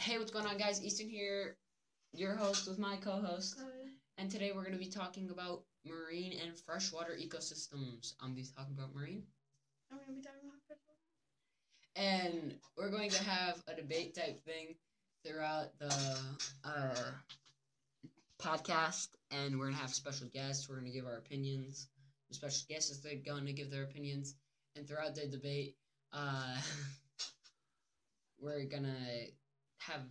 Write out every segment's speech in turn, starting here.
Hey, what's going on, guys? Easton here, your host with my co-host, and today we're going to be talking about marine and freshwater ecosystems. I'm going to be talking about marine, I'm gonna be talking about football. and we're going to have a debate type thing throughout the uh, podcast, and we're going to have special guests. We're going to give our opinions. The special guests is they're going to give their opinions, and throughout the debate, uh, we're gonna have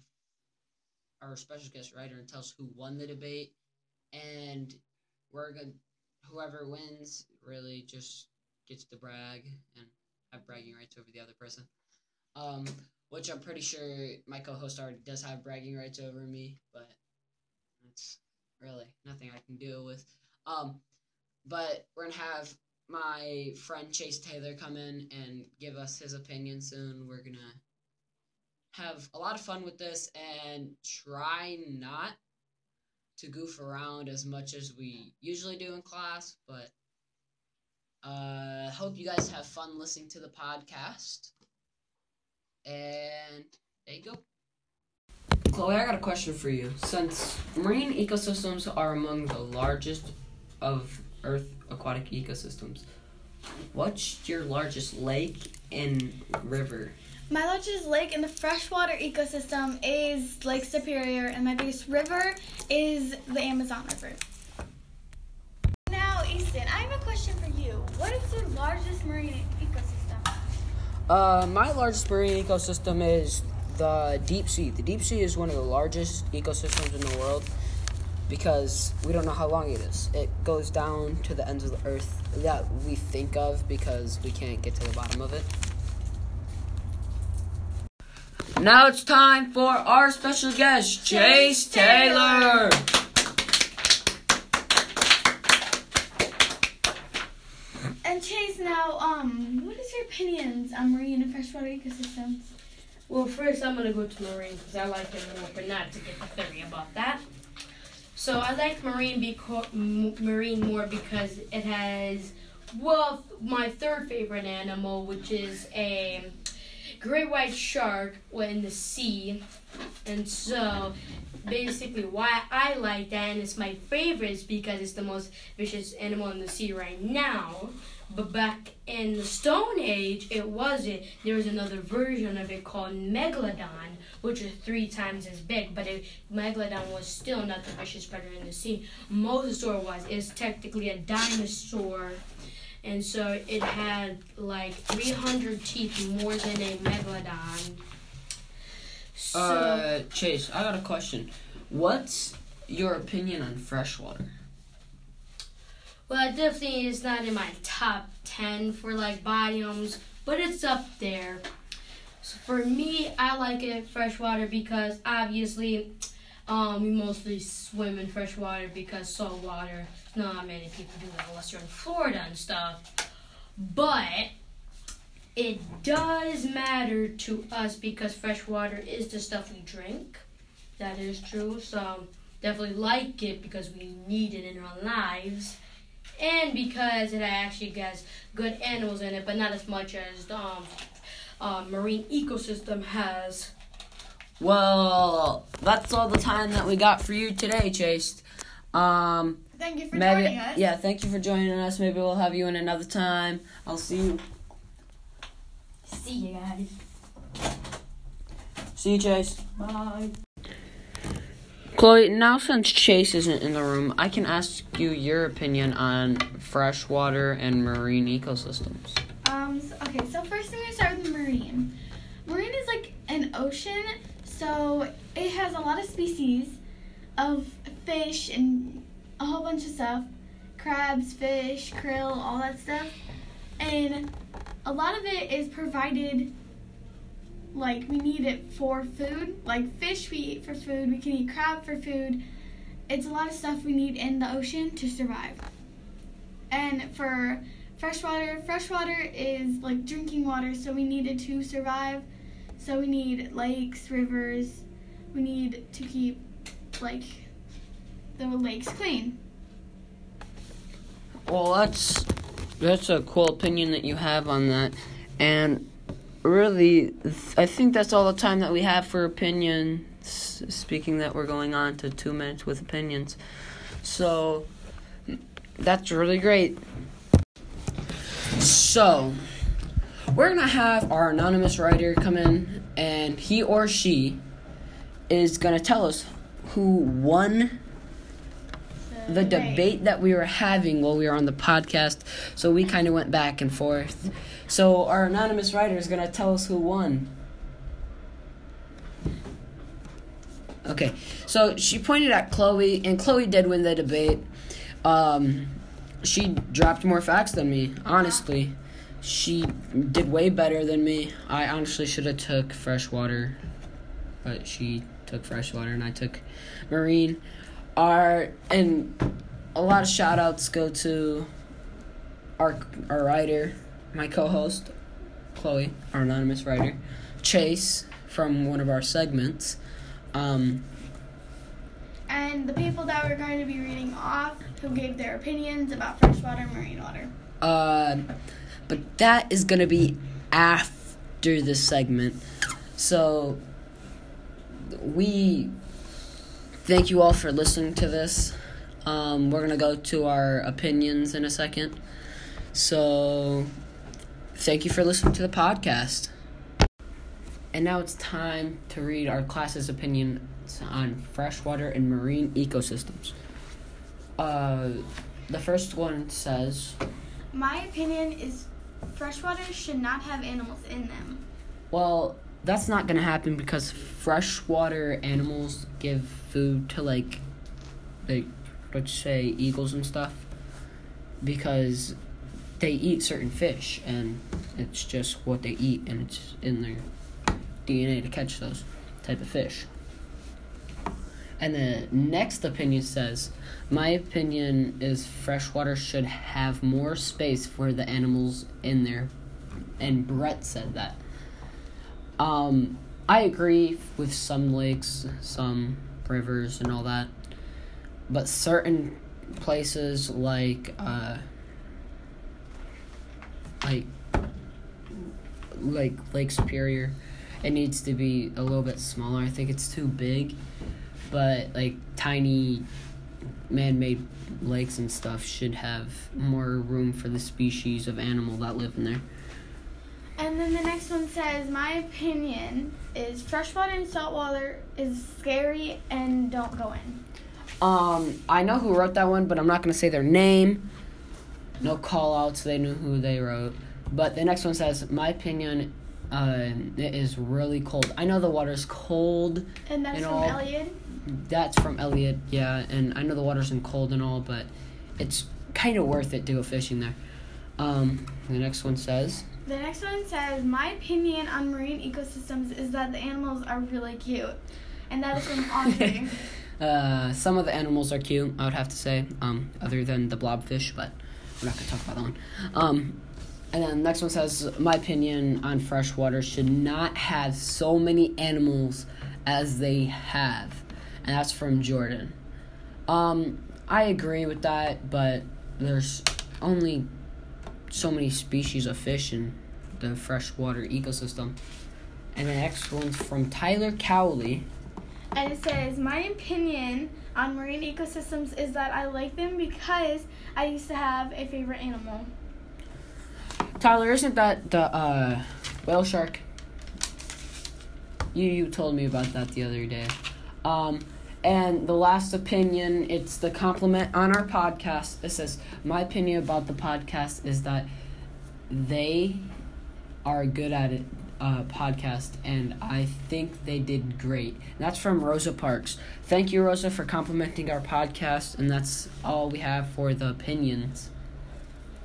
our special guest writer and tell us who won the debate, and we're gonna whoever wins really just gets to brag and have bragging rights over the other person. Um, which I'm pretty sure my co-host already does have bragging rights over me, but that's really nothing I can deal with. Um, but we're gonna have my friend Chase Taylor come in and give us his opinion soon. We're gonna have a lot of fun with this and try not to goof around as much as we usually do in class, but uh hope you guys have fun listening to the podcast. And there you go. Chloe, I got a question for you. Since marine ecosystems are among the largest of Earth aquatic ecosystems, what's your largest lake and river? My largest lake in the freshwater ecosystem is Lake Superior, and my biggest river is the Amazon River. Now, Easton, I have a question for you. What is your largest marine ecosystem? Uh, my largest marine ecosystem is the deep sea. The deep sea is one of the largest ecosystems in the world because we don't know how long it is. It goes down to the ends of the earth that we think of because we can't get to the bottom of it. Now it's time for our special guest, Chase Taylor. And Chase, now, um, what is your opinions on marine and freshwater ecosystems? Well, first I'm gonna go to marine because I like it more, but not to get the theory about that. So I like marine beco- m- marine more because it has well my third favorite animal, which is a great white shark in the sea, and so basically why I like that and it's my favorite is because it's the most vicious animal in the sea right now. But back in the Stone Age, it wasn't. There was another version of it called Megalodon, which was three times as big. But it, Megalodon was still not the vicious predator in the sea. Mosasaur was. It's technically a dinosaur, and so it had like 300 teeth more than a Megalodon. So, Uh, Chase, I got a question. What's your opinion on freshwater? Well, it definitely is not in my top 10 for like biomes, but it's up there. So for me, I like it freshwater because obviously um, we mostly swim in fresh water because salt water, not many people do that unless you're in Florida and stuff. But it does matter to us because fresh water is the stuff we drink. That is true. So definitely like it because we need it in our lives and because it actually has good animals in it, but not as much as the um, uh, marine ecosystem has. Well, that's all the time that we got for you today, Chase. Um, Thank you for maybe, joining us. yeah, thank you for joining us. Maybe we'll have you in another time. I'll see you. See you guys. See you, Chase. Bye. Chloe, now since Chase isn't in the room, I can ask you your opinion on freshwater and marine ecosystems. Um, so- okay, so first I'm gonna start with marine. Marine is like an ocean, so it has a lot of species of fish and a whole bunch of stuff crabs, fish, krill, all that stuff. And a lot of it is provided like we need it for food. Like fish we eat for food, we can eat crab for food. It's a lot of stuff we need in the ocean to survive. And for freshwater, freshwater is like drinking water, so we need it to survive. So we need lakes, rivers. We need to keep like the lakes clean. Well, that's that's a cool opinion that you have on that, and really, I think that's all the time that we have for opinions. Speaking that we're going on to two minutes with opinions. So, that's really great. So, we're gonna have our anonymous writer come in, and he or she is gonna tell us who won the debate that we were having while we were on the podcast. So we kind of went back and forth. So our anonymous writer is gonna tell us who won. Okay, so she pointed at Chloe, and Chloe did win the debate. Um, she dropped more facts than me, honestly. She did way better than me. I honestly should have took freshwater, but she took freshwater and I took marine. Our and a lot of shout outs go to our our writer, my co-host, Chloe, our anonymous writer, Chase from one of our segments. Um, and the people that we're going to be reading off who gave their opinions about freshwater and marine water. Uh, but that is going to be after this segment. So, we thank you all for listening to this. Um, we're going to go to our opinions in a second. So, thank you for listening to the podcast. And now it's time to read our class's opinion on freshwater and marine ecosystems. Uh, the first one says My opinion is freshwater should not have animals in them. Well, that's not gonna happen because freshwater animals give food to like, like, let's say eagles and stuff, because they eat certain fish and it's just what they eat and it's in their DNA to catch those type of fish. And the next opinion says, my opinion is freshwater should have more space for the animals in there. And Brett said that. Um, I agree with some lakes, some rivers, and all that. But certain places like, uh, like, like Lake Superior, it needs to be a little bit smaller. I think it's too big but like tiny man-made lakes and stuff should have more room for the species of animal that live in there. And then the next one says, My opinion is freshwater and saltwater is scary and don't go in. Um, I know who wrote that one, but I'm not gonna say their name. No call outs, they knew who they wrote. But the next one says, My opinion uh, it is really cold. I know the water's cold. And that's and from all. Elliot? That's from Elliot, yeah. And I know the water's in cold and all, but it's kind of worth it to go fishing there. Um, the next one says. The next one says, My opinion on marine ecosystems is that the animals are really cute. And that is from Andre. uh, some of the animals are cute, I would have to say, um, other than the blobfish, but we're not going to talk about that one. Um, and then the next one says, My opinion on freshwater should not have so many animals as they have and that's from Jordan. Um, I agree with that, but there's only so many species of fish in the freshwater ecosystem. And the next one's from Tyler Cowley. And it says, My opinion on marine ecosystems is that I like them because I used to have a favorite animal. Tyler, isn't that the uh, whale shark? You you told me about that the other day. Um, and the last opinion, it's the compliment on our podcast. It says, My opinion about the podcast is that they are good at it, uh, podcast, and I think they did great. And that's from Rosa Parks. Thank you, Rosa, for complimenting our podcast, and that's all we have for the opinions.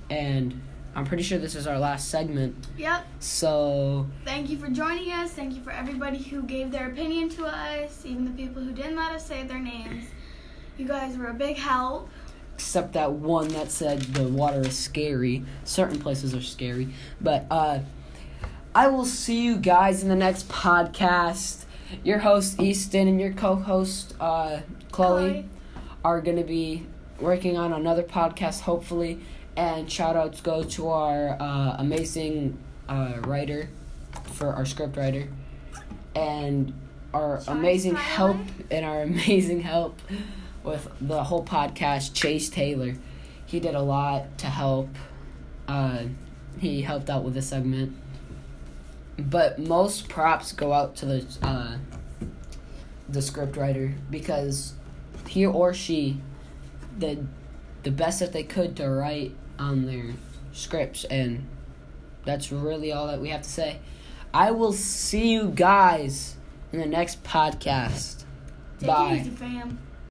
And I'm pretty sure this is our last segment. Yep. So. Thank you for joining us. Thank you for everybody who gave their opinion to us, even the people who didn't let us say their names. You guys were a big help. Except that one that said the water is scary. Certain places are scary. But uh, I will see you guys in the next podcast. Your host, Easton, and your co host, uh, Chloe, Chloe, are going to be working on another podcast, hopefully and shout outs go to our uh, amazing uh, writer for our script writer, and our Sean amazing Tyler. help and our amazing help with the whole podcast, Chase Taylor. He did a lot to help. Uh, he helped out with the segment, but most props go out to the uh, the scriptwriter because he or she did the best that they could to write on their scripts, and that's really all that we have to say. I will see you guys in the next podcast. Take Bye. it easy, fam.